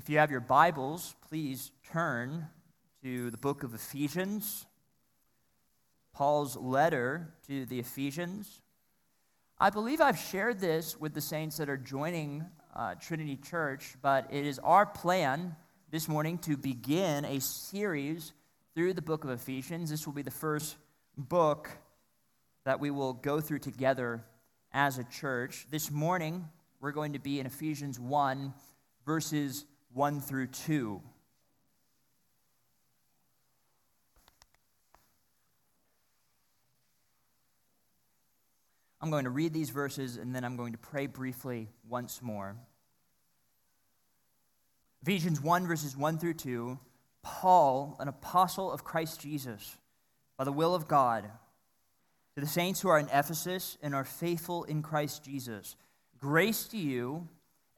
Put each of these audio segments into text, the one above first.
If you have your Bibles, please turn to the book of Ephesians, Paul's letter to the Ephesians. I believe I've shared this with the saints that are joining uh, Trinity Church, but it is our plan this morning to begin a series through the book of Ephesians. This will be the first book that we will go through together as a church. This morning, we're going to be in Ephesians 1, verses 1 through 2. I'm going to read these verses and then I'm going to pray briefly once more. Ephesians 1, verses 1 through 2. Paul, an apostle of Christ Jesus, by the will of God, to the saints who are in Ephesus and are faithful in Christ Jesus, grace to you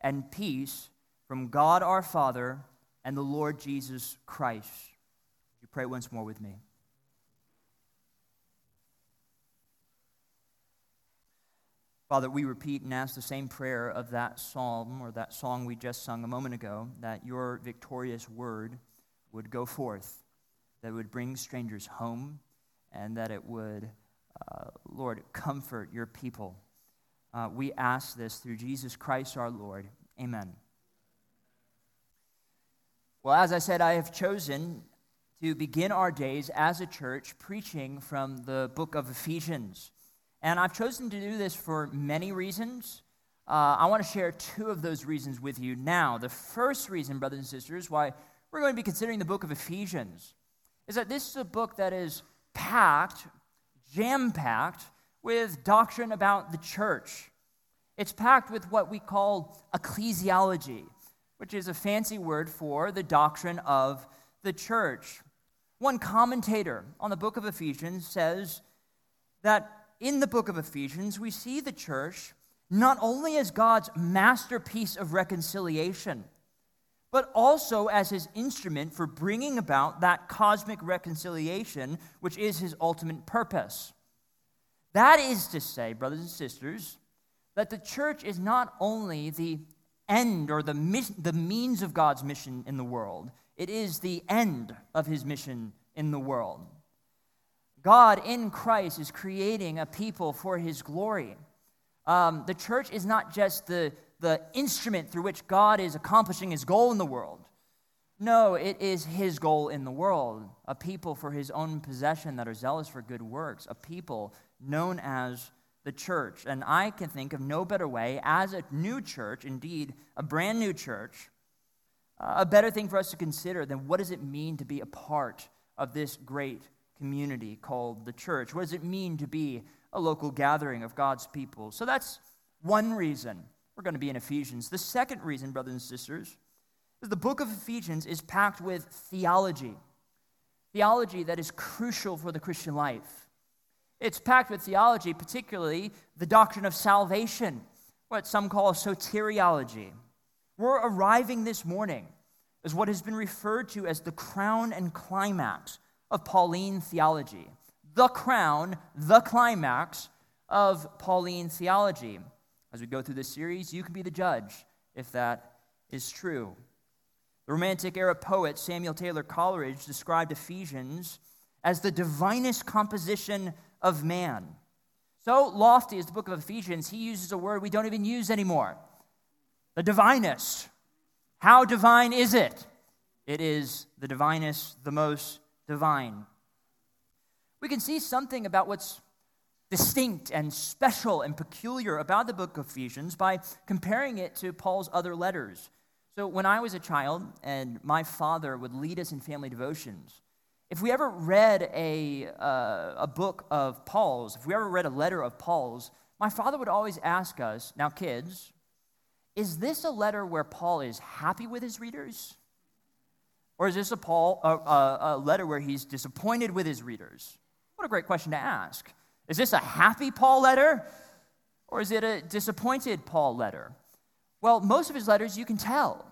and peace from God our Father and the Lord Jesus Christ. You pray once more with me. Father, we repeat and ask the same prayer of that psalm or that song we just sung a moment ago that your victorious word would go forth, that it would bring strangers home, and that it would, uh, Lord, comfort your people. Uh, we ask this through Jesus Christ our Lord. Amen. Well, as I said, I have chosen to begin our days as a church preaching from the book of Ephesians. And I've chosen to do this for many reasons. Uh, I want to share two of those reasons with you now. The first reason, brothers and sisters, why we're going to be considering the book of Ephesians is that this is a book that is packed, jam packed, with doctrine about the church. It's packed with what we call ecclesiology which is a fancy word for the doctrine of the church. One commentator on the book of Ephesians says that in the book of Ephesians, we see the church not only as God's masterpiece of reconciliation, but also as his instrument for bringing about that cosmic reconciliation, which is his ultimate purpose. That is to say, brothers and sisters, that the church is not only the end or the, the means of God's mission in the world, it is the end of his mission in the world. God in Christ is creating a people for his glory. Um, the church is not just the, the instrument through which God is accomplishing his goal in the world. No, it is his goal in the world a people for his own possession that are zealous for good works, a people known as the church. And I can think of no better way, as a new church, indeed, a brand new church, uh, a better thing for us to consider than what does it mean to be a part of this great community called the church? What does it mean to be a local gathering of God's people? So that's one reason we're going to be in Ephesians. The second reason, brothers and sisters, is the book of Ephesians is packed with theology. Theology that is crucial for the Christian life. It's packed with theology, particularly the doctrine of salvation, what some call soteriology. We're arriving this morning as what has been referred to as the crown and climax of Pauline theology. The crown, the climax of Pauline theology. As we go through this series, you can be the judge if that is true. The Romantic era poet Samuel Taylor Coleridge described Ephesians as the divinest composition of man. So lofty is the book of Ephesians, he uses a word we don't even use anymore the divinest. How divine is it? It is the divinest, the most divine. We can see something about what's distinct and special and peculiar about the book of Ephesians by comparing it to Paul's other letters. So, when I was a child and my father would lead us in family devotions, if we ever read a, uh, a book of Paul's, if we ever read a letter of Paul's, my father would always ask us, now, kids, is this a letter where Paul is happy with his readers? Or is this a, Paul, a, a, a letter where he's disappointed with his readers? What a great question to ask. Is this a happy Paul letter? Or is it a disappointed Paul letter? Well, most of his letters you can tell.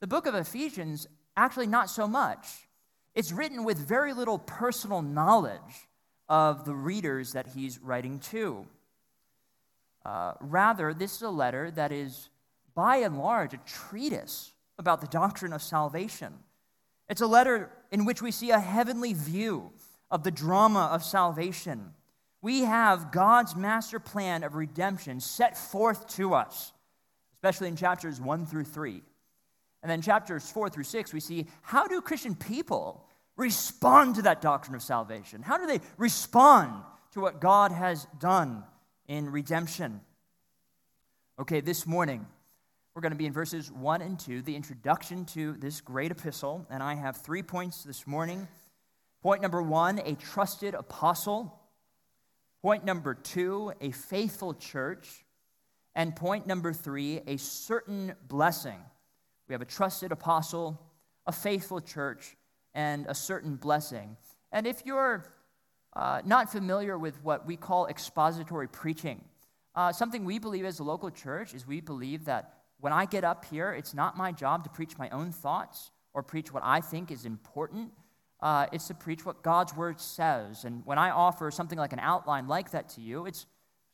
The book of Ephesians, actually, not so much. It's written with very little personal knowledge of the readers that he's writing to. Uh, rather, this is a letter that is, by and large, a treatise about the doctrine of salvation. It's a letter in which we see a heavenly view of the drama of salvation. We have God's master plan of redemption set forth to us, especially in chapters 1 through 3. And then chapters 4 through 6, we see how do Christian people respond to that doctrine of salvation? How do they respond to what God has done in redemption? Okay, this morning, we're going to be in verses 1 and 2, the introduction to this great epistle. And I have three points this morning. Point number one, a trusted apostle. Point number two, a faithful church. And point number three, a certain blessing. We have a trusted apostle, a faithful church, and a certain blessing. And if you're uh, not familiar with what we call expository preaching, uh, something we believe as a local church is we believe that when I get up here, it's not my job to preach my own thoughts or preach what I think is important. Uh, it's to preach what God's word says. And when I offer something like an outline like that to you, it's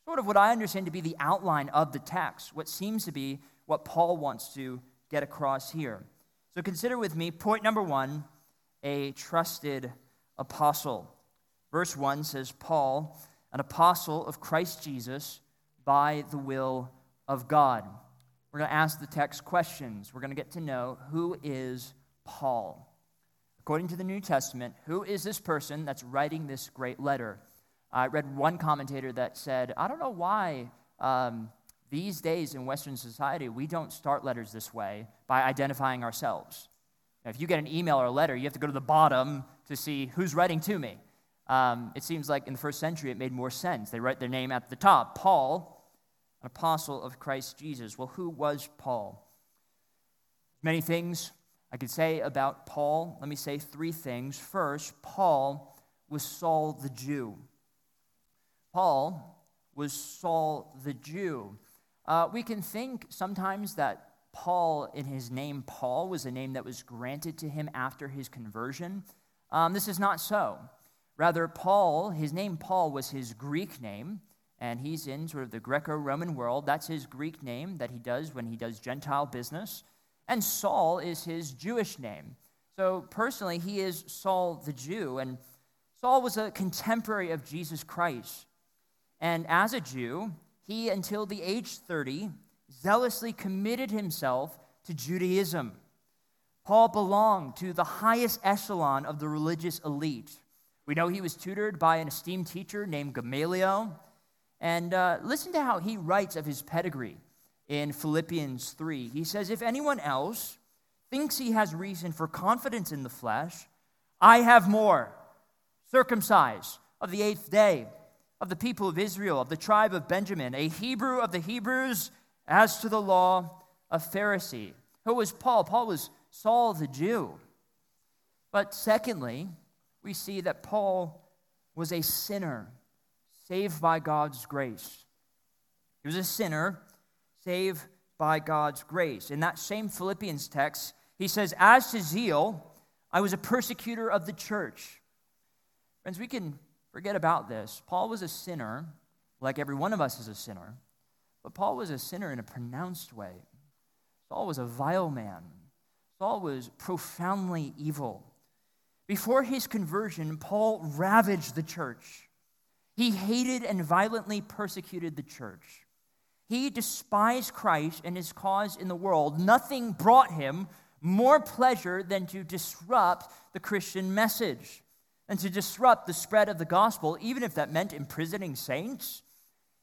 sort of what I understand to be the outline of the text, what seems to be what Paul wants to get across here. So consider with me point number one a trusted apostle. Verse 1 says, Paul, an apostle of Christ Jesus by the will of God. We're going to ask the text questions. We're going to get to know who is Paul. According to the New Testament, who is this person that's writing this great letter? I read one commentator that said, I don't know why um, these days in Western society, we don't start letters this way by identifying ourselves. Now, if you get an email or a letter, you have to go to the bottom to see who's writing to me. Um, it seems like in the first century it made more sense. They write their name at the top Paul, an apostle of Christ Jesus. Well, who was Paul? Many things I could say about Paul. Let me say three things. First, Paul was Saul the Jew. Paul was Saul the Jew. Uh, we can think sometimes that Paul, in his name Paul, was a name that was granted to him after his conversion. Um, this is not so. Rather, Paul, his name Paul was his Greek name, and he's in sort of the Greco Roman world. That's his Greek name that he does when he does Gentile business. And Saul is his Jewish name. So, personally, he is Saul the Jew. And Saul was a contemporary of Jesus Christ. And as a Jew, he, until the age 30, zealously committed himself to Judaism. Paul belonged to the highest echelon of the religious elite. We know he was tutored by an esteemed teacher named Gamaliel. And uh, listen to how he writes of his pedigree in Philippians 3. He says, If anyone else thinks he has reason for confidence in the flesh, I have more. Circumcised of the eighth day of the people of Israel, of the tribe of Benjamin, a Hebrew of the Hebrews, as to the law, a Pharisee. Who was Paul? Paul was Saul the Jew. But secondly, we see that Paul was a sinner saved by God's grace. He was a sinner saved by God's grace. In that same Philippians text, he says, As to zeal, I was a persecutor of the church. Friends, we can Forget about this. Paul was a sinner, like every one of us is a sinner, but Paul was a sinner in a pronounced way. Saul was a vile man. Saul was profoundly evil. Before his conversion, Paul ravaged the church. He hated and violently persecuted the church. He despised Christ and his cause in the world. Nothing brought him more pleasure than to disrupt the Christian message and to disrupt the spread of the gospel, even if that meant imprisoning saints,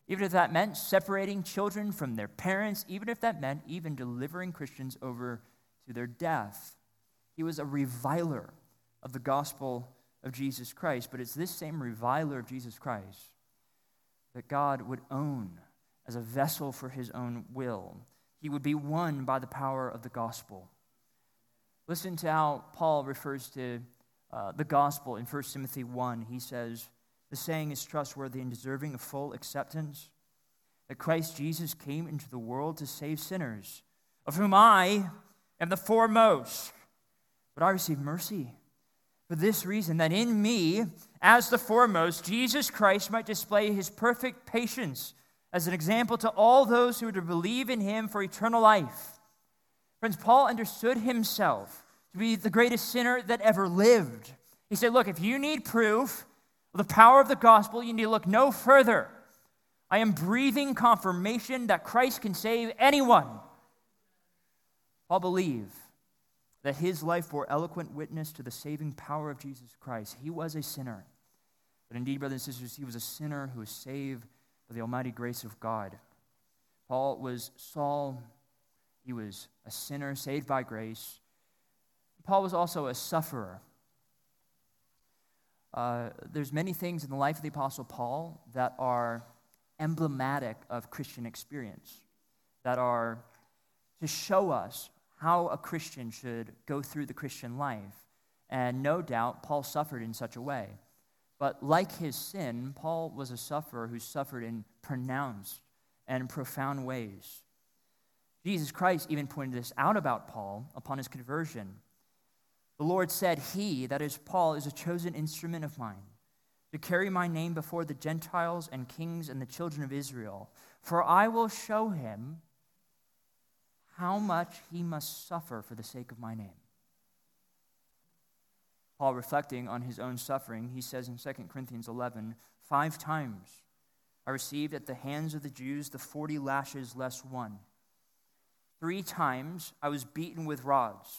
even if that meant separating children from their parents, even if that meant even delivering Christians over to their death. He was a reviler of the gospel of Jesus Christ, but it's this same reviler of Jesus Christ that God would own as a vessel for his own will. He would be won by the power of the gospel. Listen to how Paul refers to uh, the gospel in 1 Timothy 1. He says, The saying is trustworthy and deserving of full acceptance that Christ Jesus came into the world to save sinners, of whom I am the foremost. But I receive mercy for this reason that in me, as the foremost, Jesus Christ might display his perfect patience as an example to all those who are to believe in him for eternal life. Friends, Paul understood himself to be the greatest sinner that ever lived. He said, Look, if you need proof of the power of the gospel, you need to look no further. I am breathing confirmation that Christ can save anyone. Paul believed that his life bore eloquent witness to the saving power of Jesus Christ. He was a sinner. But indeed, brothers and sisters, he was a sinner who was saved by the almighty grace of God. Paul was Saul. He was a sinner saved by grace. Paul was also a sufferer. Uh, there's many things in the life of the Apostle Paul that are emblematic of Christian experience, that are to show us how a Christian should go through the Christian life. And no doubt, Paul suffered in such a way. But like his sin, Paul was a sufferer who suffered in pronounced and profound ways. Jesus Christ even pointed this out about Paul upon his conversion. The Lord said, He, that is Paul, is a chosen instrument of mine to carry my name before the Gentiles and kings and the children of Israel. For I will show him how much he must suffer for the sake of my name. Paul, reflecting on his own suffering, he says in 2 Corinthians 11, Five times I received at the hands of the Jews the 40 lashes less one. Three times I was beaten with rods.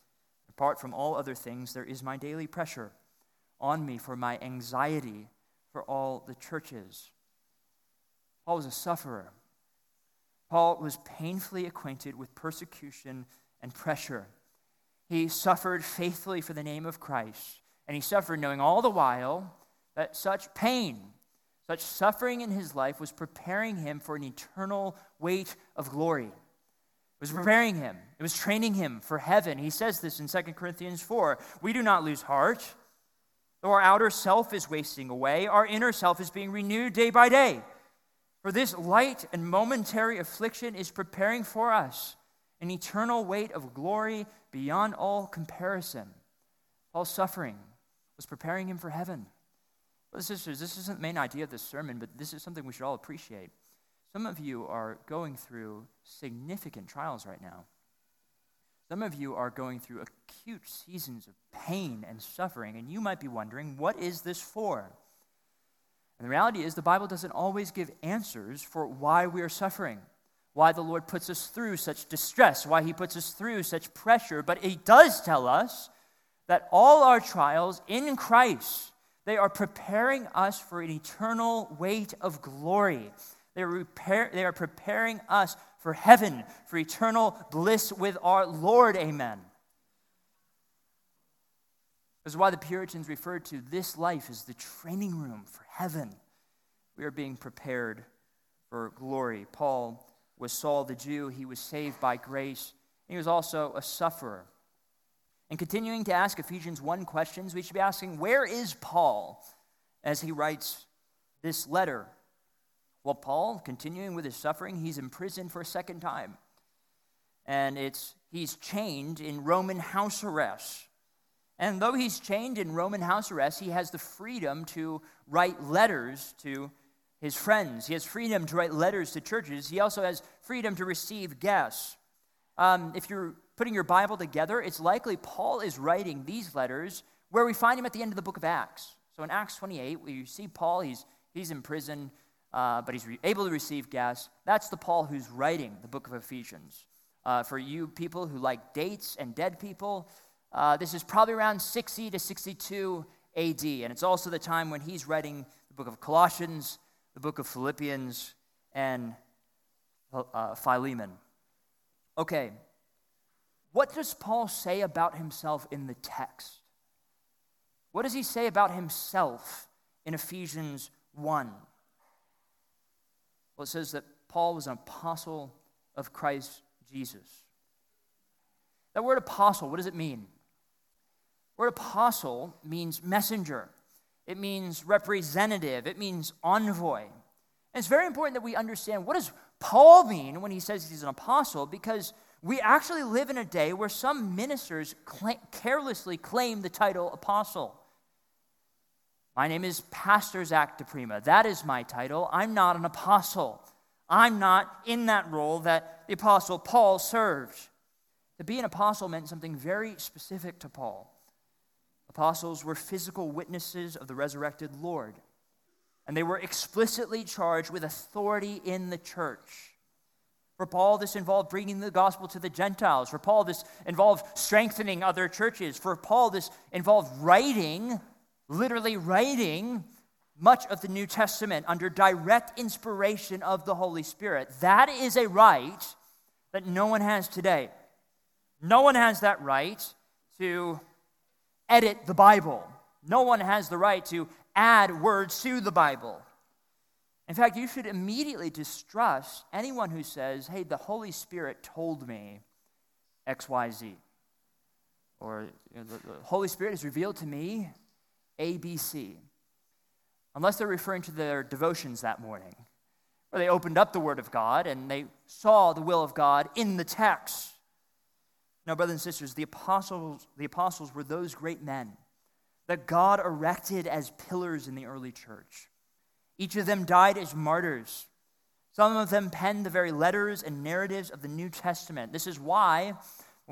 Apart from all other things, there is my daily pressure on me for my anxiety for all the churches. Paul was a sufferer. Paul was painfully acquainted with persecution and pressure. He suffered faithfully for the name of Christ, and he suffered knowing all the while that such pain, such suffering in his life was preparing him for an eternal weight of glory. Was preparing him, it was training him for heaven. He says this in 2 Corinthians 4 We do not lose heart. Though our outer self is wasting away, our inner self is being renewed day by day. For this light and momentary affliction is preparing for us an eternal weight of glory beyond all comparison. Paul's suffering was preparing him for heaven. And sisters, this isn't the main idea of this sermon, but this is something we should all appreciate. Some of you are going through significant trials right now. Some of you are going through acute seasons of pain and suffering, and you might be wondering, what is this for? And the reality is, the Bible doesn't always give answers for why we are suffering, why the Lord puts us through such distress, why He puts us through such pressure. But He does tell us that all our trials in Christ, they are preparing us for an eternal weight of glory. They are, repair, they are preparing us for heaven, for eternal bliss with our Lord. Amen. This is why the Puritans referred to this life as the training room for heaven. We are being prepared for glory. Paul was Saul the Jew, he was saved by grace. He was also a sufferer. And continuing to ask Ephesians 1 questions, we should be asking, where is Paul as he writes this letter? Well, Paul, continuing with his suffering, he's imprisoned for a second time. And it's he's chained in Roman house arrest. And though he's chained in Roman house arrest, he has the freedom to write letters to his friends. He has freedom to write letters to churches. He also has freedom to receive guests. Um, if you're putting your Bible together, it's likely Paul is writing these letters where we find him at the end of the book of Acts. So in Acts 28, we see Paul, he's, he's in prison, uh, but he's re- able to receive guests. That's the Paul who's writing the book of Ephesians. Uh, for you people who like dates and dead people, uh, this is probably around 60 to 62 AD, and it's also the time when he's writing the book of Colossians, the book of Philippians, and uh, Philemon. Okay, what does Paul say about himself in the text? What does he say about himself in Ephesians 1? Well, it says that Paul was an apostle of Christ Jesus. That word apostle, what does it mean? The word apostle means messenger, it means representative, it means envoy. And it's very important that we understand what does Paul mean when he says he's an apostle because we actually live in a day where some ministers cl- carelessly claim the title apostle. My name is Pastor Zach DePrima. That is my title. I'm not an apostle. I'm not in that role that the apostle Paul served. To be an apostle meant something very specific to Paul. Apostles were physical witnesses of the resurrected Lord, and they were explicitly charged with authority in the church. For Paul, this involved bringing the gospel to the Gentiles. For Paul, this involved strengthening other churches. For Paul, this involved writing, literally writing much of the New Testament under direct inspiration of the Holy Spirit. That is a right that no one has today. No one has that right to edit the Bible. No one has the right to add words to the Bible. In fact, you should immediately distrust anyone who says, hey, the Holy Spirit told me XYZ. Or the Holy Spirit has revealed to me ABC. Unless they're referring to their devotions that morning, where they opened up the Word of God and they saw the will of God in the text. Now, brothers and sisters, the apostles, the apostles were those great men that God erected as pillars in the early church. Each of them died as martyrs. Some of them penned the very letters and narratives of the New Testament. This is why,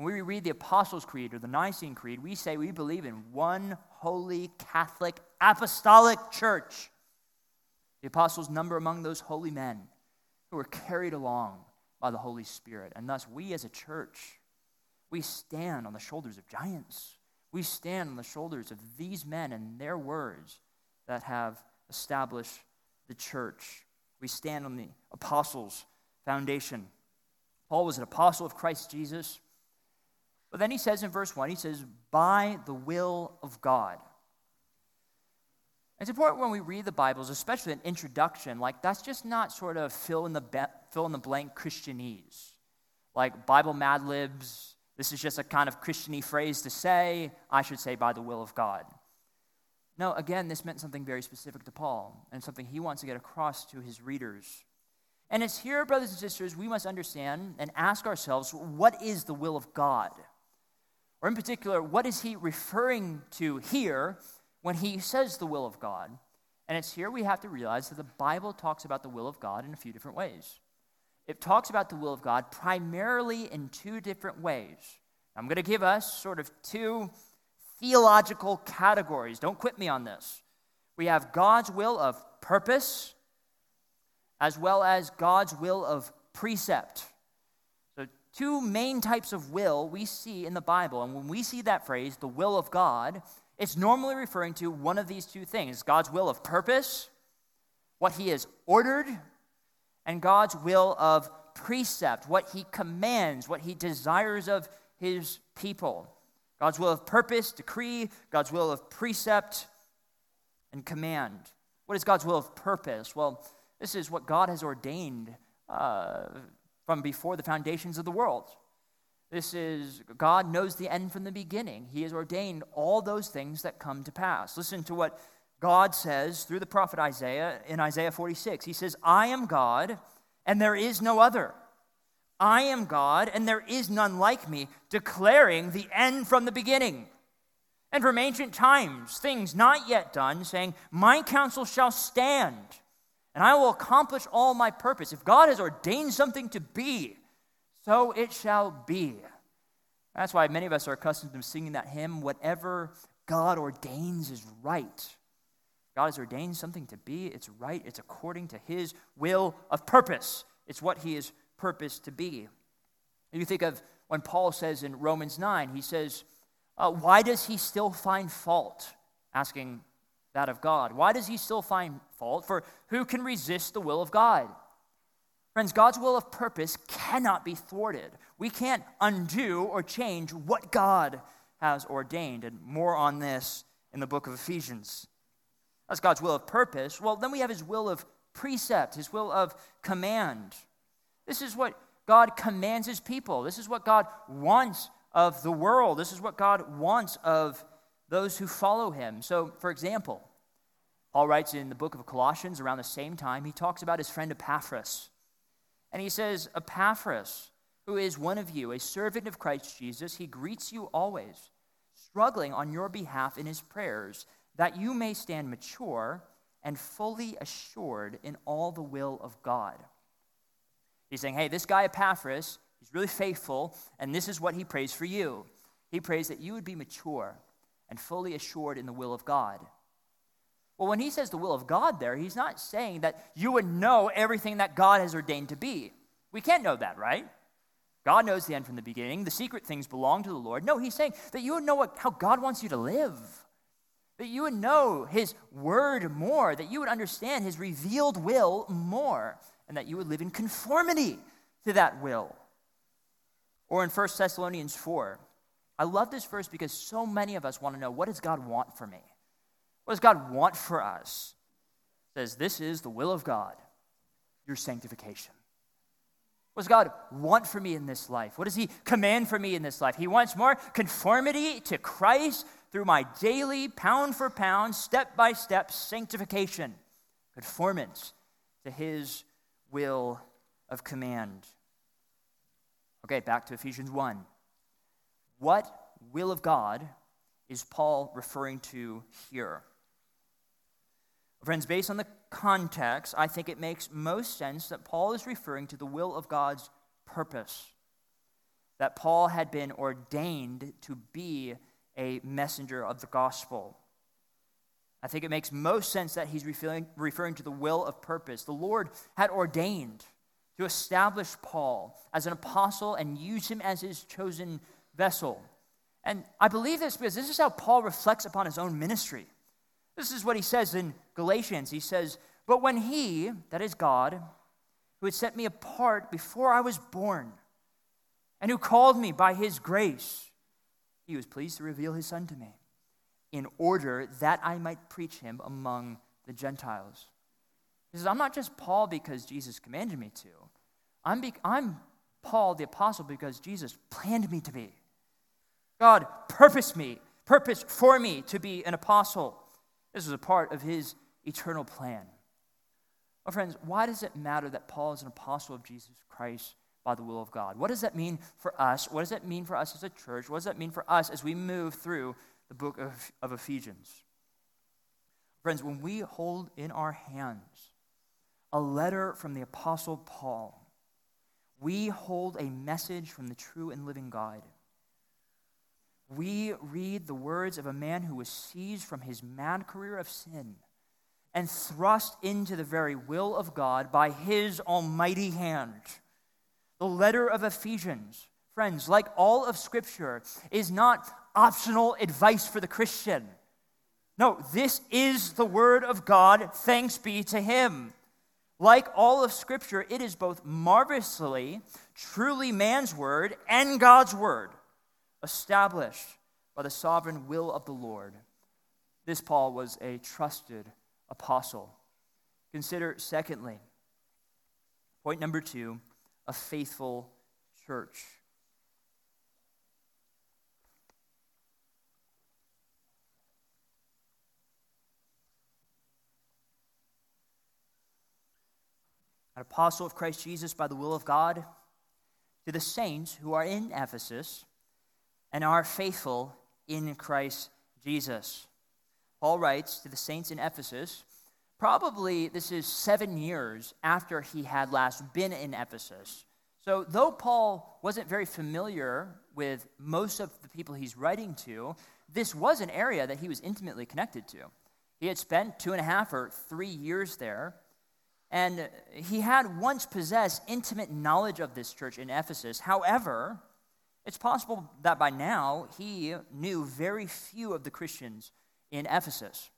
when we read the Apostles' Creed or the Nicene Creed, we say we believe in one holy, Catholic, apostolic church. The apostles number among those holy men who were carried along by the Holy Spirit. And thus, we as a church, we stand on the shoulders of giants. We stand on the shoulders of these men and their words that have established the church. We stand on the apostles' foundation. Paul was an apostle of Christ Jesus. But then he says in verse 1, he says, by the will of God. It's important when we read the Bibles, especially an introduction, like that's just not sort of fill in the, be- fill in the blank Christianese, like Bible Mad Libs, this is just a kind of Christiany phrase to say, I should say, by the will of God. No, again, this meant something very specific to Paul and something he wants to get across to his readers. And it's here, brothers and sisters, we must understand and ask ourselves what is the will of God? Or, in particular, what is he referring to here when he says the will of God? And it's here we have to realize that the Bible talks about the will of God in a few different ways it talks about the will of God primarily in two different ways. I'm going to give us sort of two theological categories. Don't quit me on this. We have God's will of purpose as well as God's will of precept. Two main types of will we see in the Bible. And when we see that phrase, the will of God, it's normally referring to one of these two things God's will of purpose, what He has ordered and God's will of precept, what he commands, what he desires of his people. God's will of purpose, decree, God's will of precept, and command. What is God's will of purpose? Well, this is what God has ordained uh, from before the foundations of the world. This is, God knows the end from the beginning. He has ordained all those things that come to pass. Listen to what God says through the prophet Isaiah in Isaiah 46. He says, I am God, and there is no other. I am God, and there is none like me, declaring the end from the beginning. And from ancient times, things not yet done, saying, My counsel shall stand, and I will accomplish all my purpose. If God has ordained something to be, so it shall be. That's why many of us are accustomed to singing that hymn, Whatever God ordains is right. God has ordained something to be. It's right. It's according to his will of purpose. It's what he is purposed to be. You think of when Paul says in Romans 9, he says, uh, Why does he still find fault? Asking that of God. Why does he still find fault? For who can resist the will of God? Friends, God's will of purpose cannot be thwarted. We can't undo or change what God has ordained. And more on this in the book of Ephesians. That's God's will of purpose. Well, then we have his will of precept, his will of command. This is what God commands his people. This is what God wants of the world. This is what God wants of those who follow him. So, for example, Paul writes in the book of Colossians around the same time, he talks about his friend Epaphras. And he says, Epaphras, who is one of you, a servant of Christ Jesus, he greets you always, struggling on your behalf in his prayers, that you may stand mature and fully assured in all the will of God. He's saying, hey, this guy Epaphras, he's really faithful, and this is what he prays for you. He prays that you would be mature and fully assured in the will of God. Well, when he says the will of God there, he's not saying that you would know everything that God has ordained to be. We can't know that, right? God knows the end from the beginning. The secret things belong to the Lord. No, he's saying that you would know what, how God wants you to live, that you would know his word more, that you would understand his revealed will more, and that you would live in conformity to that will. Or in 1 Thessalonians 4, I love this verse because so many of us want to know what does God want for me? What does God want for us? It says, This is the will of God, your sanctification. What does God want for me in this life? What does He command for me in this life? He wants more conformity to Christ through my daily, pound for pound, step by step sanctification, conformance to His will of command. Okay, back to Ephesians 1. What will of God is Paul referring to here? Friends, based on the context, I think it makes most sense that Paul is referring to the will of God's purpose. That Paul had been ordained to be a messenger of the gospel. I think it makes most sense that he's referring, referring to the will of purpose. The Lord had ordained to establish Paul as an apostle and use him as his chosen vessel. And I believe this because this is how Paul reflects upon his own ministry. This is what he says in Galatians. He says, But when he, that is God, who had set me apart before I was born, and who called me by his grace, he was pleased to reveal his Son to me, in order that I might preach him among the Gentiles. He says, I'm not just Paul because Jesus commanded me to. I'm, be- I'm Paul the apostle because Jesus planned me to be. God purposed me, purposed for me to be an apostle. This was a part of his eternal plan. Well, friends, why does it matter that Paul is an apostle of Jesus Christ by the will of God? What does that mean for us? What does that mean for us as a church? What does that mean for us as we move through the book of, of Ephesians? Friends, when we hold in our hands a letter from the apostle Paul, we hold a message from the true and living God we read the words of a man who was seized from his mad career of sin and thrust into the very will of God by his almighty hand. The letter of Ephesians, friends, like all of Scripture, is not optional advice for the Christian. No, this is the Word of God. Thanks be to Him. Like all of Scripture, it is both marvelously, truly man's Word and God's Word established by the sovereign will of the Lord. This Paul was a trusted apostle. Consider, secondly, point number two, a faithful church. An apostle of Christ Jesus by the will of God, to the saints who are in Ephesus and are faithful in Christ Jesus. Paul writes to the saints in Ephesus, probably this is seven years after he had last been in Ephesus. So, though Paul wasn't very familiar with most of the people he's writing to, this was an area that he was intimately connected to. He had spent two and a half or three years there, and he had once possessed intimate knowledge of this church in Ephesus. However, it's possible that by now he knew very few of the Christians in Ephesus.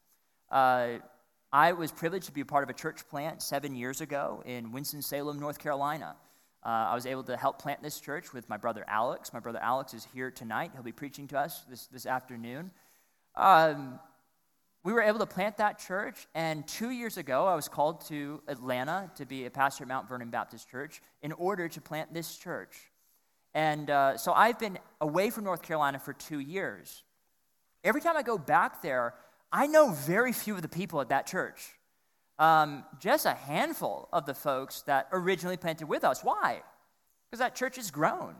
Uh, I was privileged to be a part of a church plant seven years ago in Winston-Salem, North Carolina. Uh, I was able to help plant this church with my brother Alex. My brother Alex is here tonight. He'll be preaching to us this, this afternoon. Um, we were able to plant that church, and two years ago, I was called to Atlanta to be a pastor at Mount Vernon Baptist Church in order to plant this church. And uh, so I've been away from North Carolina for two years. Every time I go back there, I know very few of the people at that church. Um, just a handful of the folks that originally planted with us. Why? Because that church has grown.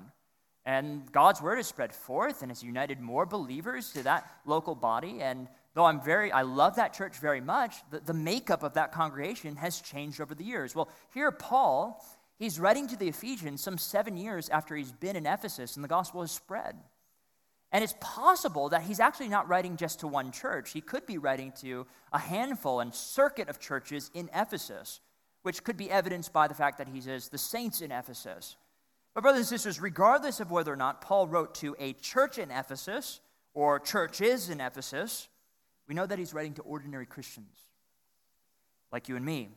And God's word has spread forth and has united more believers to that local body. And though I'm very, I love that church very much, the, the makeup of that congregation has changed over the years. Well, here, Paul, he's writing to the Ephesians some seven years after he's been in Ephesus and the gospel has spread. And it's possible that he's actually not writing just to one church. He could be writing to a handful and circuit of churches in Ephesus, which could be evidenced by the fact that he says the saints in Ephesus. But, brothers and sisters, regardless of whether or not Paul wrote to a church in Ephesus or churches in Ephesus, we know that he's writing to ordinary Christians like you and me.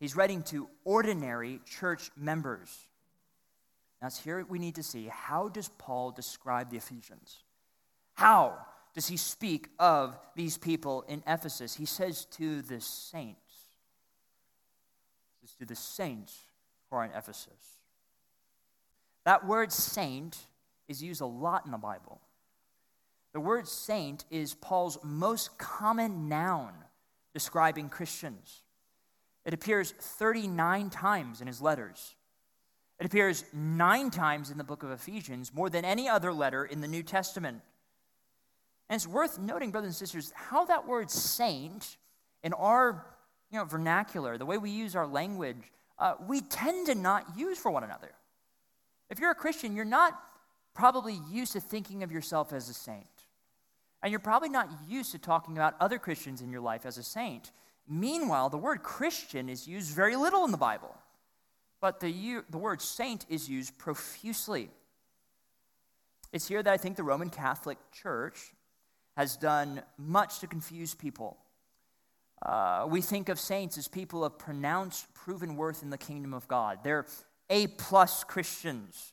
He's writing to ordinary church members. Now, here we need to see how does Paul describe the Ephesians? How does he speak of these people in Ephesus? He says to the saints. Says to the saints who are in Ephesus. That word saint is used a lot in the Bible. The word saint is Paul's most common noun describing Christians. It appears 39 times in his letters. It appears nine times in the book of Ephesians, more than any other letter in the New Testament. And it's worth noting, brothers and sisters, how that word saint in our you know, vernacular, the way we use our language, uh, we tend to not use for one another. If you're a Christian, you're not probably used to thinking of yourself as a saint. And you're probably not used to talking about other Christians in your life as a saint. Meanwhile, the word Christian is used very little in the Bible, but the, the word saint is used profusely. It's here that I think the Roman Catholic Church has done much to confuse people. Uh, we think of saints as people of pronounced, proven worth in the kingdom of God. They're a plus Christians.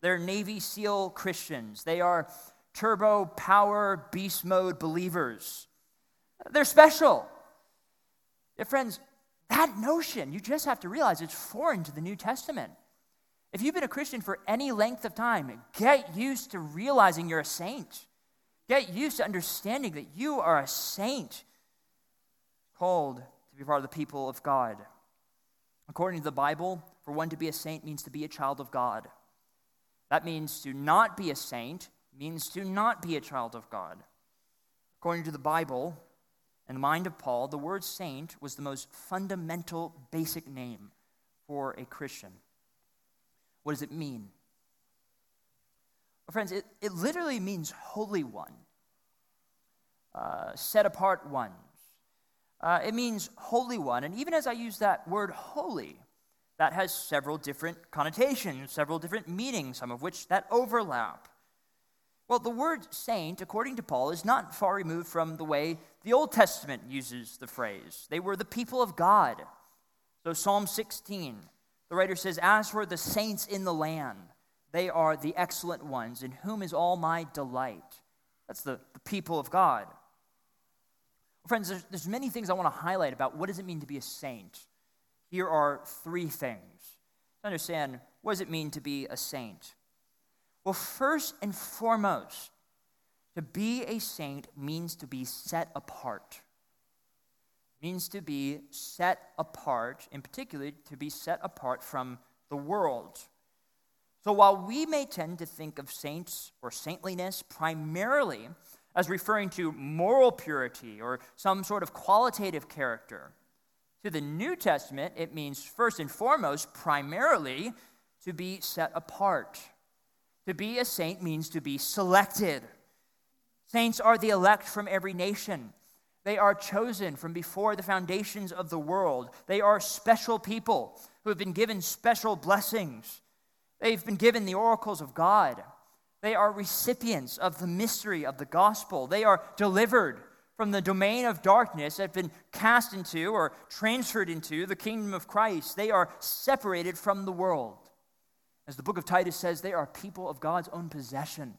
They're Navy SEAL Christians. They are turbo power beast mode believers. They're special. Yeah, friends, that notion, you just have to realize it's foreign to the New Testament. If you've been a Christian for any length of time, get used to realizing you're a saint. Get used to understanding that you are a saint called to be part of the people of God. According to the Bible, for one to be a saint means to be a child of God. That means to not be a saint means to not be a child of God. According to the Bible and the mind of Paul, the word saint was the most fundamental, basic name for a Christian. What does it mean? Friends, it, it literally means holy one, uh, set apart ones. Uh, it means holy one. And even as I use that word holy, that has several different connotations, several different meanings, some of which that overlap. Well, the word saint, according to Paul, is not far removed from the way the Old Testament uses the phrase. They were the people of God. So, Psalm 16, the writer says, As for the saints in the land, they are the excellent ones, in whom is all my delight. That's the, the people of God. Friends, there's, there's many things I want to highlight about what does it mean to be a saint. Here are three things to understand what does it mean to be a saint. Well, first and foremost, to be a saint means to be set apart. Means to be set apart, in particular, to be set apart from the world. So while we may tend to think of saints or saintliness primarily as referring to moral purity or some sort of qualitative character, to the New Testament, it means first and foremost, primarily, to be set apart. To be a saint means to be selected. Saints are the elect from every nation. They are chosen from before the foundations of the world. They are special people who have been given special blessings. They've been given the oracles of God. They are recipients of the mystery of the gospel. They are delivered from the domain of darkness have been cast into or transferred into the kingdom of Christ. They are separated from the world. As the book of Titus says, they are people of God's own possession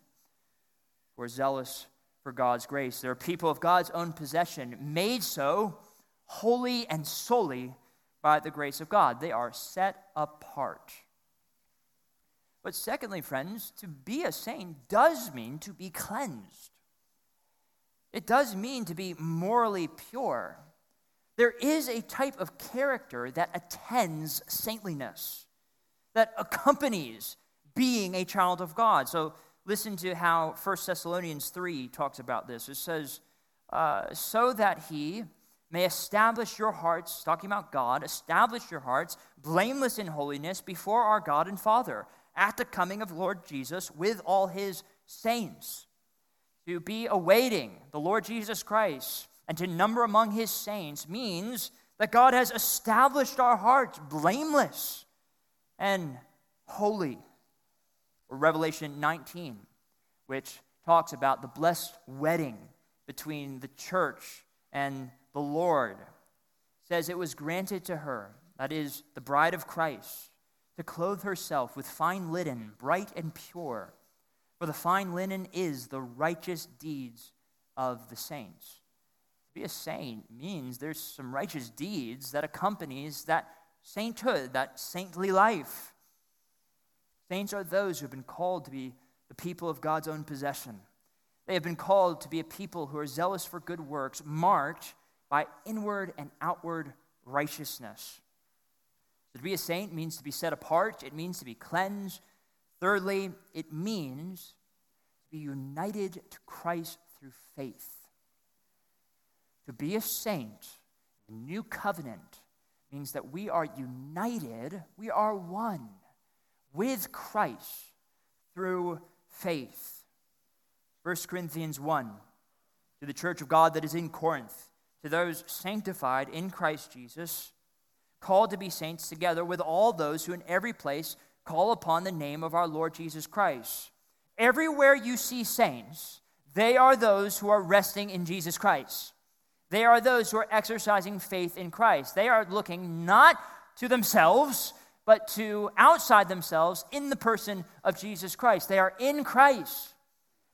who are zealous for God's grace. They're people of God's own possession, made so wholly and solely by the grace of God. They are set apart. But secondly, friends, to be a saint does mean to be cleansed. It does mean to be morally pure. There is a type of character that attends saintliness, that accompanies being a child of God. So listen to how 1 Thessalonians 3 talks about this. It says, uh, So that he may establish your hearts, talking about God, establish your hearts blameless in holiness before our God and Father at the coming of Lord Jesus with all his saints. To be awaiting the Lord Jesus Christ and to number among his saints means that God has established our hearts blameless and holy. Revelation 19, which talks about the blessed wedding between the church and the Lord, says it was granted to her, that is, the bride of Christ, to clothe herself with fine linen, bright and pure. For the fine linen is the righteous deeds of the saints. To be a saint means there's some righteous deeds that accompanies that sainthood, that saintly life. Saints are those who have been called to be the people of God's own possession. They have been called to be a people who are zealous for good works, marked by inward and outward righteousness. So to be a saint means to be set apart, it means to be cleansed. Thirdly, it means to be united to Christ through faith. To be a saint, the new covenant, means that we are united, we are one with Christ through faith. 1 Corinthians 1 to the church of God that is in Corinth to those sanctified in Christ Jesus, called to be saints together with all those who in every place call upon the name of our Lord Jesus Christ. Everywhere you see saints, they are those who are resting in Jesus Christ. They are those who are exercising faith in Christ. They are looking not to themselves, but to outside themselves in the person of Jesus Christ. They are in Christ,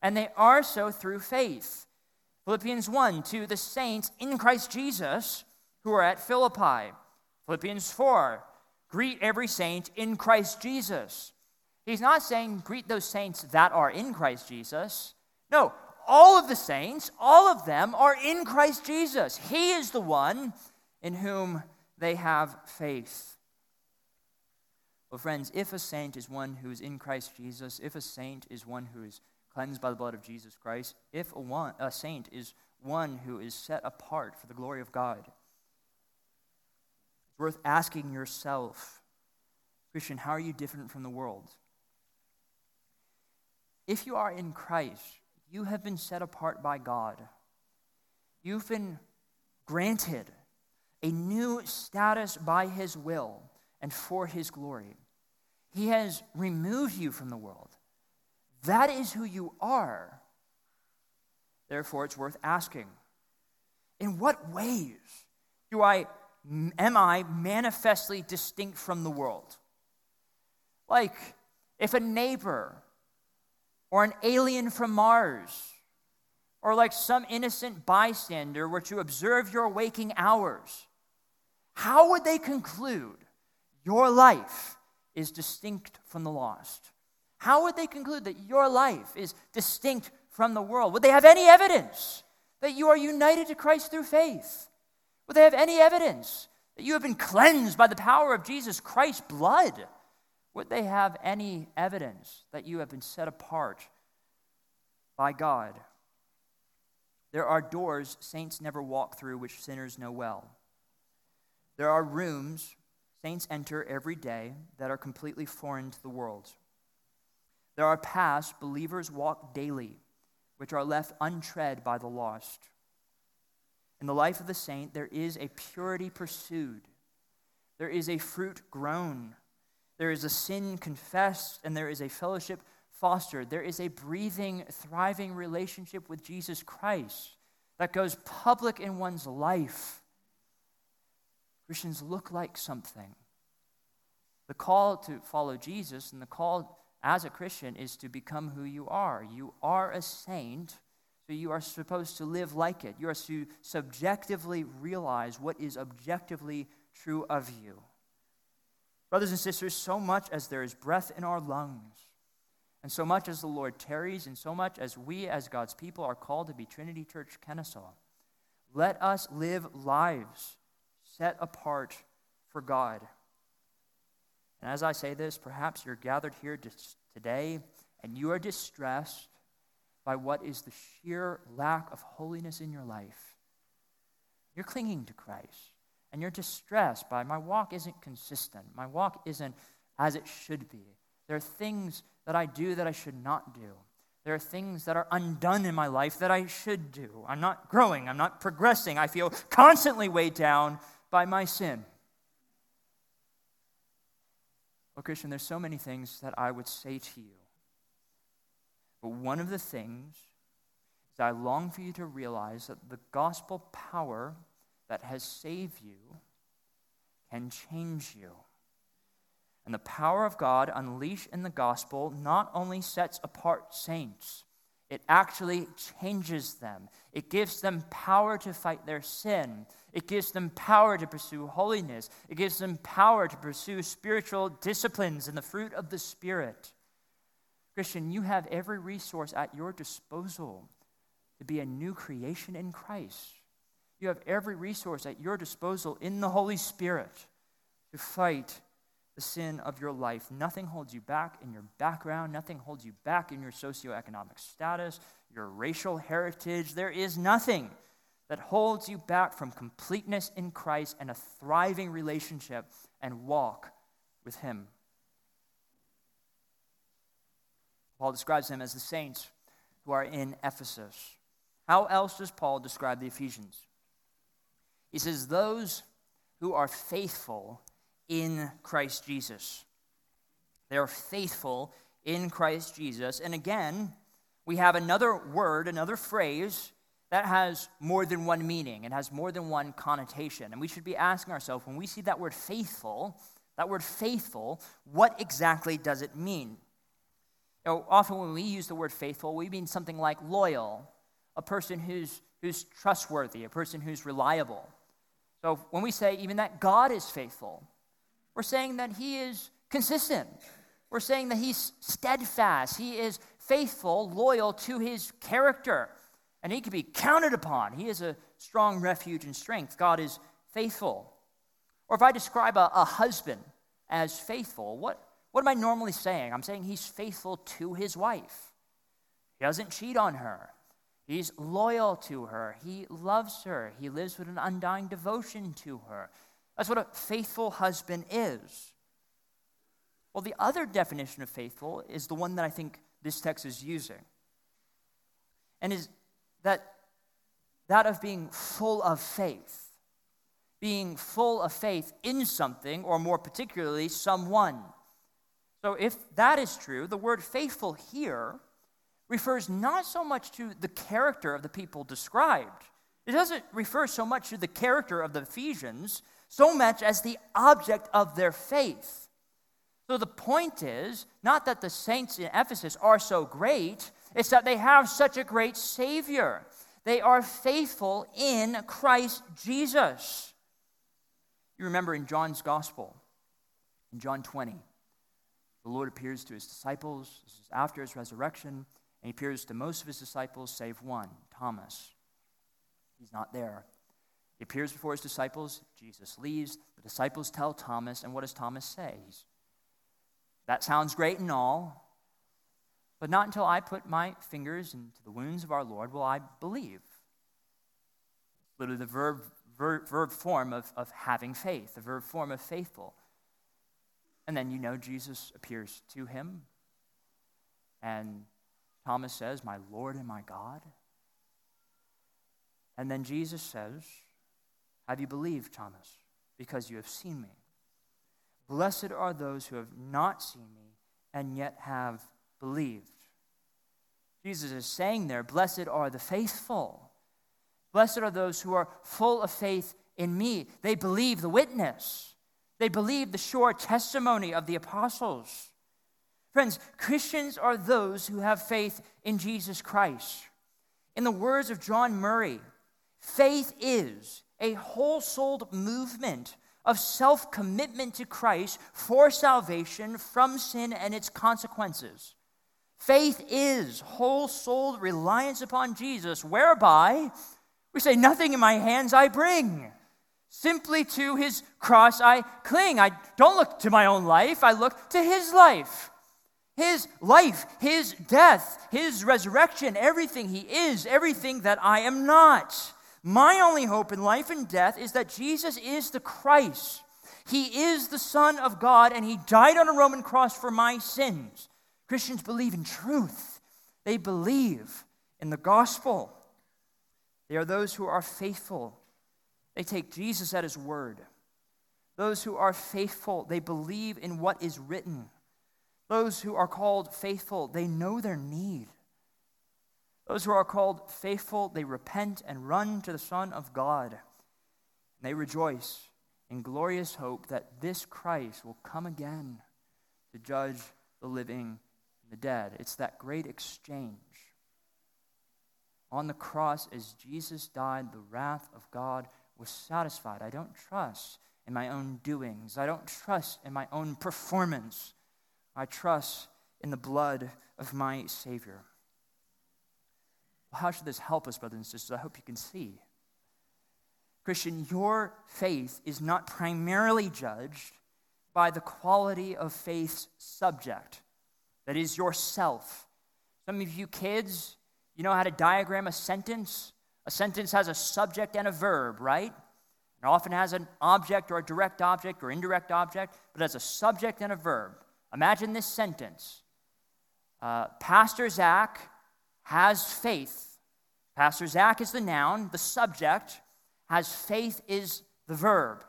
and they are so through faith. Philippians 1 to the saints in Christ Jesus who are at Philippi. Philippians 4 greet every saint in Christ Jesus. He's not saying greet those saints that are in Christ Jesus. No, all of the saints, all of them are in Christ Jesus. He is the one in whom they have faith. Well, friends, if a saint is one who is in Christ Jesus, if a saint is one who is cleansed by the blood of Jesus Christ, if a, one, a saint is one who is set apart for the glory of God. It's worth asking yourself, Christian, how are you different from the world? If you are in Christ, you have been set apart by God. You've been granted a new status by His will and for His glory. He has removed you from the world. That is who you are. Therefore, it's worth asking in what ways do I, am I manifestly distinct from the world? Like, if a neighbor or an alien from Mars or like some innocent bystander were to observe your waking hours, how would they conclude your life is distinct from the lost? How would they conclude that your life is distinct from the world? Would they have any evidence that you are united to Christ through faith? Would they have any evidence that you have been cleansed by the power of Jesus Christ's blood? Would they have any evidence that you have been set apart by God? There are doors saints never walk through which sinners know well. There are rooms saints enter every day that are completely foreign to the world. There are paths believers walk daily, which are left untread by the lost. In the life of the saint, there is a purity pursued, there is a fruit grown, there is a sin confessed, and there is a fellowship fostered. There is a breathing, thriving relationship with Jesus Christ that goes public in one's life. Christians look like something. The call to follow Jesus and the call as a Christian is to become who you are. You are a saint, so you are supposed to live like it. You are to subjectively realize what is objectively true of you. Brothers and sisters, so much as there is breath in our lungs, and so much as the Lord tarries, and so much as we as God's people are called to be Trinity Church Kennesaw, let us live lives set apart for God. And as I say this, perhaps you're gathered here today and you are distressed by what is the sheer lack of holiness in your life. You're clinging to Christ and you're distressed by my walk isn't consistent. My walk isn't as it should be. There are things that I do that I should not do. There are things that are undone in my life that I should do. I'm not growing. I'm not progressing. I feel constantly weighed down by my sin. Well, Christian, there's so many things that I would say to you. But one of the things is I long for you to realize that the gospel power that has saved you can change you. And the power of God unleashed in the gospel not only sets apart saints, it actually changes them. It gives them power to fight their sin. It gives them power to pursue holiness. It gives them power to pursue spiritual disciplines and the fruit of the Spirit. Christian, you have every resource at your disposal to be a new creation in Christ. You have every resource at your disposal in the Holy Spirit to fight the sin of your life. Nothing holds you back in your background, nothing holds you back in your socioeconomic status, your racial heritage. There is nothing that holds you back from completeness in Christ and a thriving relationship and walk with Him. Paul describes them as the saints who are in Ephesus. How else does Paul describe the Ephesians? He says, Those who are faithful in Christ Jesus. They are faithful in Christ Jesus. And again, we have another word, another phrase that has more than one meaning it has more than one connotation. And we should be asking ourselves when we see that word faithful, that word faithful, what exactly does it mean? Often when we use the word faithful, we mean something like loyal, a person who's, who's trustworthy, a person who's reliable. So when we say even that God is faithful, we're saying that He is consistent. We're saying that He's steadfast. He is faithful, loyal to His character, and He can be counted upon. He is a strong refuge and strength. God is faithful. Or if I describe a, a husband as faithful, what, what am I normally saying? I'm saying he's faithful to his wife. He doesn't cheat on her. He's loyal to her. He loves her. He lives with an undying devotion to her. That's what a faithful husband is. Well, the other definition of faithful is the one that I think this text is using. And is that that of being full of faith. Being full of faith in something, or more particularly, someone. So, if that is true, the word faithful here refers not so much to the character of the people described. It doesn't refer so much to the character of the Ephesians, so much as the object of their faith. So the point is not that the saints in Ephesus are so great, it's that they have such a great Savior. They are faithful in Christ Jesus. You remember in John's Gospel, in John 20, the Lord appears to his disciples. This is after his resurrection. And he appears to most of his disciples, save one, Thomas. He's not there. He appears before his disciples. Jesus leaves. The disciples tell Thomas, and what does Thomas say? He's, that sounds great and all, but not until I put my fingers into the wounds of our Lord will I believe. Literally, the verb, verb, verb form of, of having faith, the verb form of faithful. And then you know Jesus appears to him, and Thomas says, My Lord and my God. And then Jesus says, Have you believed, Thomas? Because you have seen me. Blessed are those who have not seen me and yet have believed. Jesus is saying there, Blessed are the faithful. Blessed are those who are full of faith in me. They believe the witness, they believe the sure testimony of the apostles. Friends, Christians are those who have faith in Jesus Christ. In the words of John Murray, faith is a whole souled movement of self commitment to Christ for salvation from sin and its consequences. Faith is whole souled reliance upon Jesus, whereby we say, Nothing in my hands I bring. Simply to his cross I cling. I don't look to my own life, I look to his life. His life, his death, his resurrection, everything he is, everything that I am not. My only hope in life and death is that Jesus is the Christ. He is the Son of God, and He died on a Roman cross for my sins. Christians believe in truth, they believe in the gospel. They are those who are faithful, they take Jesus at His word. Those who are faithful, they believe in what is written. Those who are called faithful, they know their need. Those who are called faithful, they repent and run to the Son of God. They rejoice in glorious hope that this Christ will come again to judge the living and the dead. It's that great exchange. On the cross, as Jesus died, the wrath of God was satisfied. I don't trust in my own doings, I don't trust in my own performance. I trust in the blood of my Savior. Well, how should this help us, brothers and sisters? I hope you can see. Christian, your faith is not primarily judged by the quality of faith's subject, that is, yourself. Some of you kids, you know how to diagram a sentence? A sentence has a subject and a verb, right? It often has an object or a direct object or indirect object, but it has a subject and a verb. Imagine this sentence uh, Pastor Zach has faith. Pastor Zach is the noun, the subject, has faith is the verb.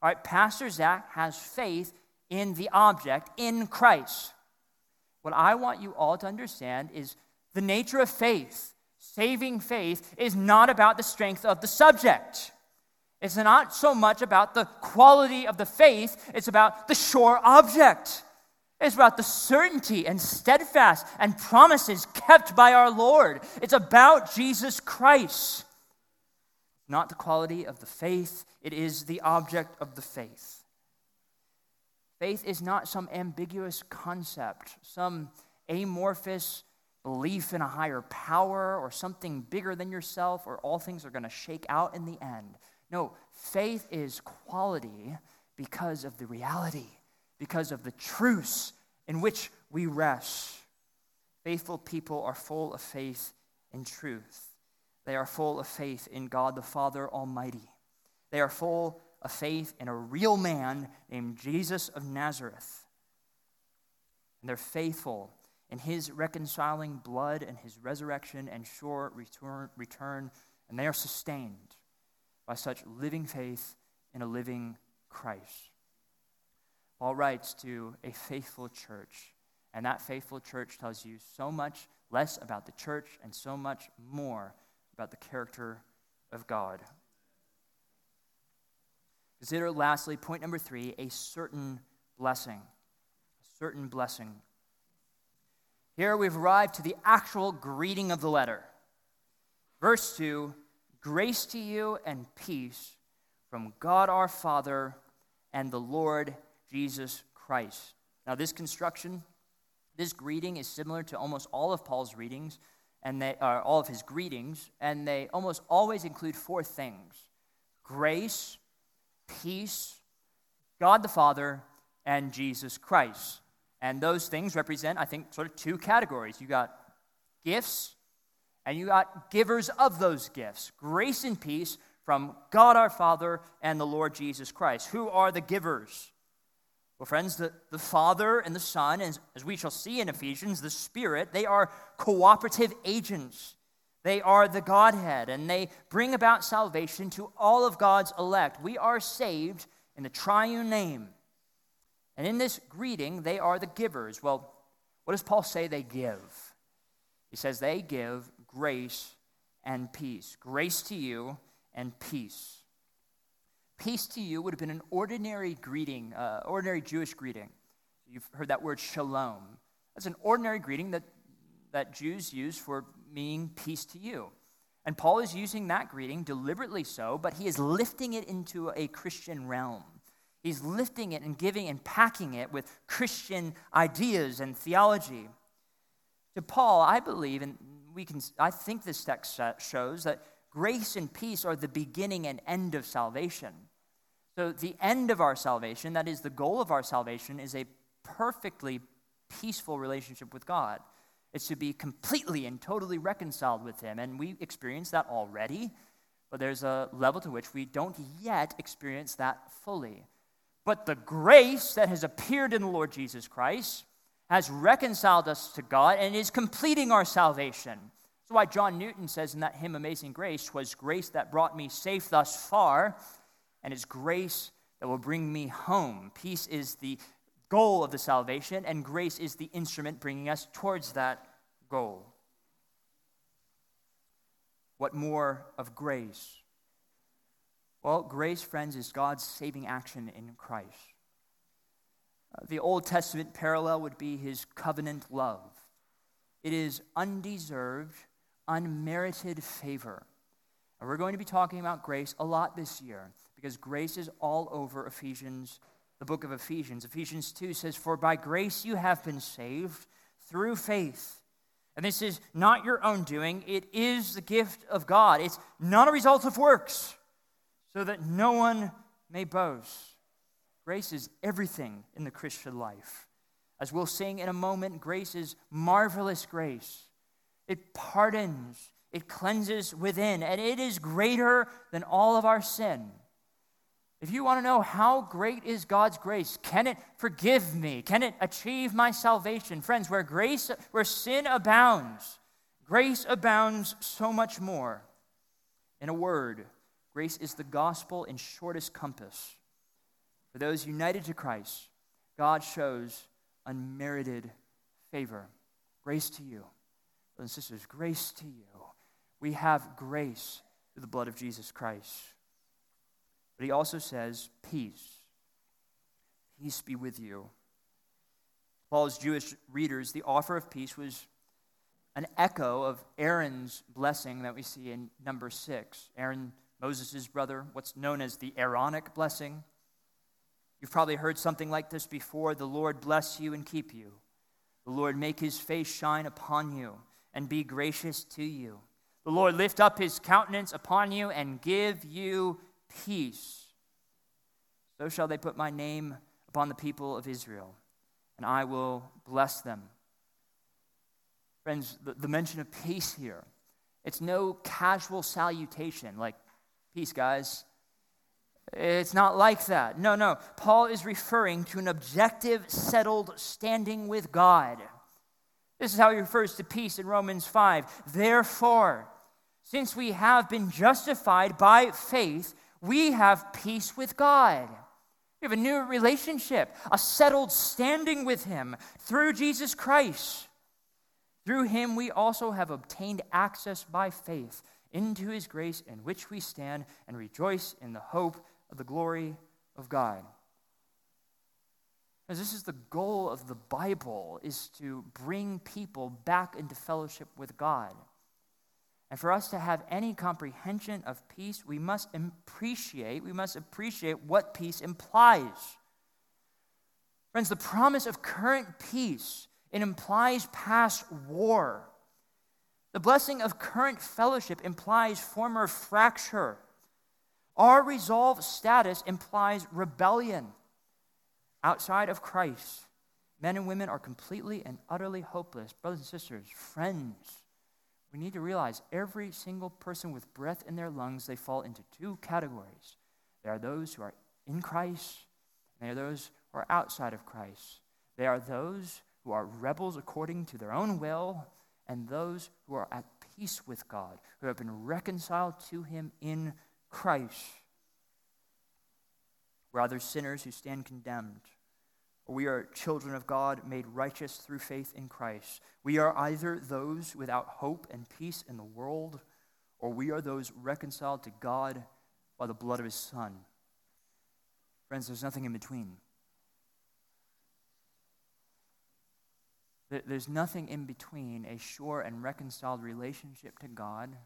All right, Pastor Zach has faith in the object, in Christ. What I want you all to understand is the nature of faith, saving faith, is not about the strength of the subject. It's not so much about the quality of the faith, it's about the sure object. It's about the certainty and steadfast and promises kept by our Lord. It's about Jesus Christ. Not the quality of the faith, it is the object of the faith. Faith is not some ambiguous concept, some amorphous belief in a higher power or something bigger than yourself, or all things are going to shake out in the end. No, faith is quality because of the reality because of the truths in which we rest. Faithful people are full of faith in truth. They are full of faith in God the Father Almighty. They are full of faith in a real man named Jesus of Nazareth. And they're faithful in his reconciling blood and his resurrection and sure return, return and they are sustained by such living faith in a living Christ. Paul writes to a faithful church, and that faithful church tells you so much less about the church and so much more about the character of God. Consider lastly, point number three, a certain blessing. A certain blessing. Here we've arrived to the actual greeting of the letter. Verse 2 Grace to you and peace from God our Father and the Lord Jesus Christ. Now, this construction, this greeting is similar to almost all of Paul's readings, and they are uh, all of his greetings, and they almost always include four things grace, peace, God the Father, and Jesus Christ. And those things represent, I think, sort of two categories. You got gifts, and you got givers of those gifts. Grace and peace from God our Father and the Lord Jesus Christ. Who are the givers? Well, friends, the, the Father and the Son, as, as we shall see in Ephesians, the Spirit, they are cooperative agents. They are the Godhead, and they bring about salvation to all of God's elect. We are saved in the triune name. And in this greeting, they are the givers. Well, what does Paul say they give? He says they give grace and peace. Grace to you and peace. Peace to you would have been an ordinary greeting, uh, ordinary Jewish greeting. You've heard that word shalom. That's an ordinary greeting that, that Jews use for meaning peace to you. And Paul is using that greeting deliberately so, but he is lifting it into a Christian realm. He's lifting it and giving and packing it with Christian ideas and theology. To Paul, I believe, and we can, I think this text shows that grace and peace are the beginning and end of salvation. So, the end of our salvation, that is the goal of our salvation, is a perfectly peaceful relationship with God. It's to be completely and totally reconciled with Him. And we experience that already, but there's a level to which we don't yet experience that fully. But the grace that has appeared in the Lord Jesus Christ has reconciled us to God and is completing our salvation. That's why John Newton says in that hymn, Amazing Grace, was grace that brought me safe thus far, and it's grace that will bring me home. Peace is the goal of the salvation, and grace is the instrument bringing us towards that goal. What more of grace? Well, grace, friends, is God's saving action in Christ. Uh, the Old Testament parallel would be his covenant love. It is undeserved, unmerited favor. And we're going to be talking about grace a lot this year because grace is all over Ephesians the book of Ephesians. Ephesians 2 says, For by grace you have been saved through faith. And this is not your own doing, it is the gift of God. It's not a result of works, so that no one may boast. Grace is everything in the Christian life. As we'll sing in a moment, grace is marvelous grace. It pardons, it cleanses within, and it is greater than all of our sin. If you want to know how great is God's grace, can it forgive me? Can it achieve my salvation? Friends, where grace where sin abounds, grace abounds so much more. In a word, grace is the gospel in shortest compass. For those united to Christ, God shows unmerited favor. Grace to you. Brothers and sisters, grace to you. We have grace through the blood of Jesus Christ. But he also says, Peace. Peace be with you. Paul's Jewish readers, the offer of peace was an echo of Aaron's blessing that we see in number six. Aaron, Moses' brother, what's known as the Aaronic blessing. You've probably heard something like this before The Lord bless you and keep you. The Lord make his face shine upon you and be gracious to you. The Lord lift up his countenance upon you and give you peace. So shall they put my name upon the people of Israel, and I will bless them. Friends, the, mention of peace here, it's no casual salutation like, peace, guys. It's not like that. No, no. Paul is referring to an objective, settled standing with God. This is how he refers to peace in Romans 5. Therefore, since we have been justified by faith, we have peace with God. We have a new relationship, a settled standing with Him through Jesus Christ. Through Him, we also have obtained access by faith into His grace in which we stand and rejoice in the hope of the glory of God. As this is the goal of the Bible, is to bring people back into fellowship with God. And for us to have any comprehension of peace, we must appreciate, we must appreciate what peace implies. Friends, the promise of current peace, it implies past war. The blessing of current fellowship implies former fracture. Our resolved status implies rebellion. Outside of Christ, men and women are completely and utterly hopeless. Brothers and sisters, friends, we need to realize every single person with breath in their lungs, they fall into two categories. There are those who are in Christ, and there are those who are outside of Christ. They are those who are rebels according to their own will, and those who are at peace with God, who have been reconciled to Him in Christ. We're either sinners who stand condemned, we are children of God made righteous through faith in Christ. We are either those without hope and peace in the world, or we are those reconciled to God by the blood of his Son. Friends, there's nothing in between. There's nothing in between a sure and reconciled relationship to God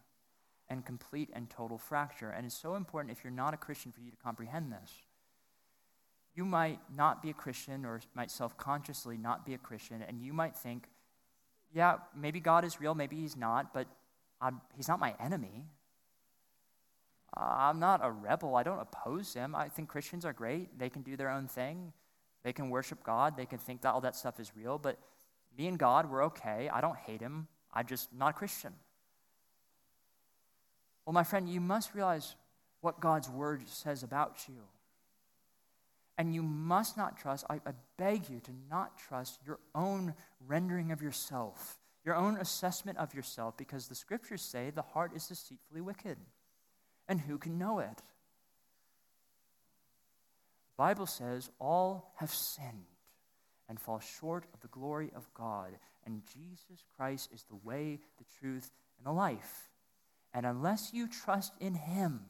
and complete and total fracture. And it's so important if you're not a Christian for you to comprehend this. you might not be a Christian or might self consciously not be a Christian, and you might think, yeah, maybe God is real, maybe He's not, but I'm, He's not my enemy. Uh, I'm not a rebel. I don't oppose Him. I think Christians are great. They can do their own thing, they can worship God, they can think that all that stuff is real, but me and God, we're okay. I don't hate Him. I'm just not a Christian. Well, my friend, you must realize what God's word says about you. And you must not trust, I, I, beg you to not trust your own rendering of yourself, your own assessment of yourself, because the scriptures say the heart is deceitfully wicked. And who can know it? The Bible says all have sinned and fall short of the glory of God, and Jesus Christ is the way, the truth, and the life. And unless you trust in him,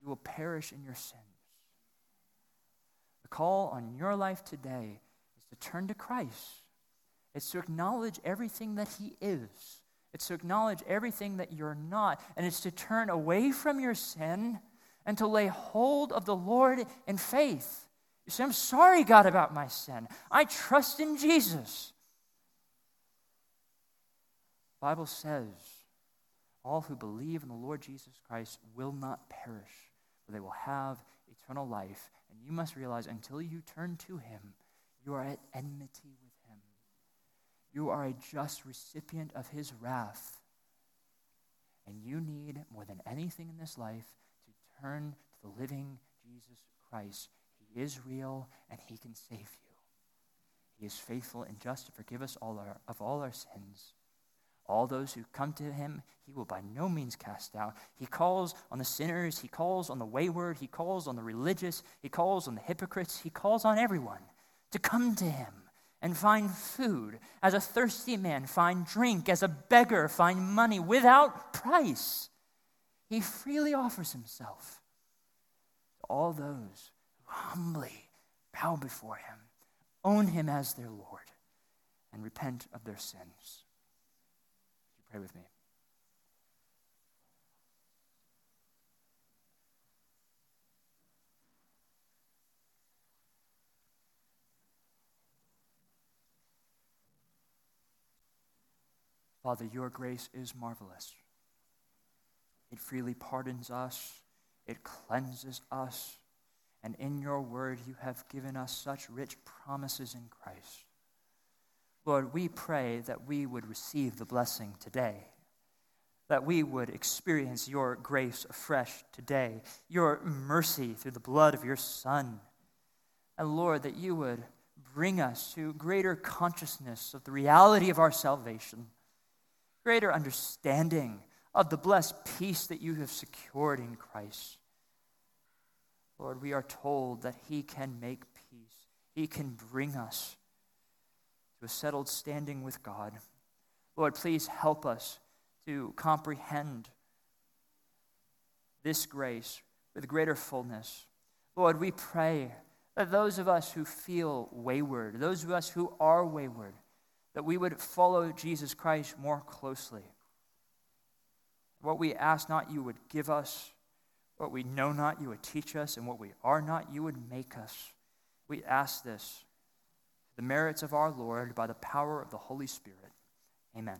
you will perish in your sins. The call on your life today is to turn to Christ. It's to acknowledge everything that He is. It's to acknowledge everything that you're not. And it's to turn away from your sin and to lay hold of the Lord in faith. You say, I'm sorry, God, about my sin. I trust in Jesus. The Bible says, all who believe in the Lord Jesus Christ will not perish, but they will have eternal life. And you must realize until you turn to him, you are at enmity with him. You are a just recipient of his wrath. And you need, more than anything in this life, to turn to the living Jesus Christ. Is real and he can save you. He is faithful and just to forgive us all our, of all our sins. All those who come to him, he will by no means cast out. He calls on the sinners, he calls on the wayward, he calls on the religious, he calls on the hypocrites, he calls on everyone to come to him and find food. As a thirsty man, find drink. As a beggar, find money without price. He freely offers himself to all those humbly bow before him, own him as their Lord, and repent of their sins. Would you Pray with me. Father, your grace is marvelous. It freely pardons us, it cleanses us, and in your word you have given us such rich promises in Christ. Lord, we pray that we would receive the blessing today, that we would experience your grace afresh today, your mercy through the blood of your Son. And Lord, that you would bring us to greater consciousness of the reality of our salvation, greater understanding of the blessed peace that you have secured in Christ. Lord, we are told that He can make peace, He can bring us to a settled standing with God. Lord, please help us to comprehend this grace with greater fullness. Lord, we pray that those of us who feel wayward, those of us who are wayward, that we would follow Jesus Christ more closely. What we ask not, you would give us. What we know not, you would teach us. And what we are not, you would make us. We ask this the merits of our Lord by the power of the Holy Spirit. Amen.